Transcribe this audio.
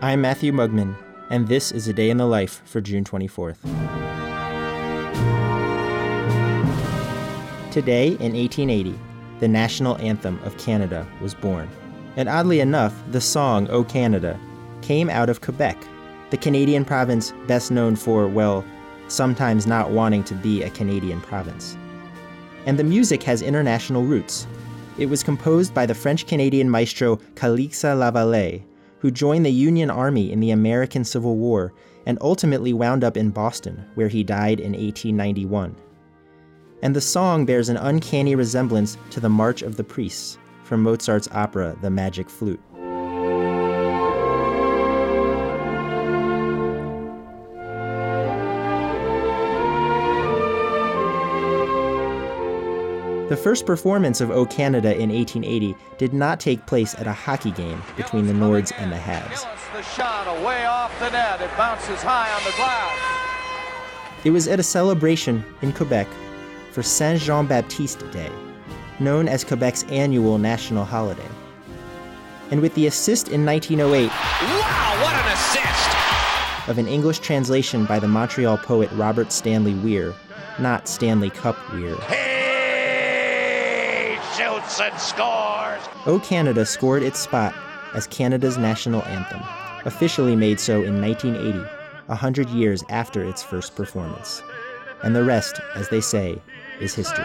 I'm Matthew Mugman, and this is a day in the life for June 24th. Today, in 1880, the national anthem of Canada was born. And oddly enough, the song O Canada came out of Quebec, the Canadian province best known for, well, sometimes not wanting to be a Canadian province. And the music has international roots. It was composed by the French Canadian maestro Calixa Lavallée, who joined the Union Army in the American Civil War and ultimately wound up in Boston, where he died in 1891. And the song bears an uncanny resemblance to the March of the Priests from Mozart's opera The Magic Flute. The first performance of O Canada in 1880 did not take place at a hockey game between the Nords and the Habs. The shot away off the net. It bounces high on the glass. It was at a celebration in Quebec for Saint Jean Baptiste Day, known as Quebec's annual national holiday. And with the assist in 1908 Wow, what an assist! of an English translation by the Montreal poet Robert Stanley Weir, not Stanley Cup Weir, He shoots and scores. O Canada scored its spot as Canada's national anthem, officially made so in 1980, a hundred years after its first performance. And the rest, as they say, is history.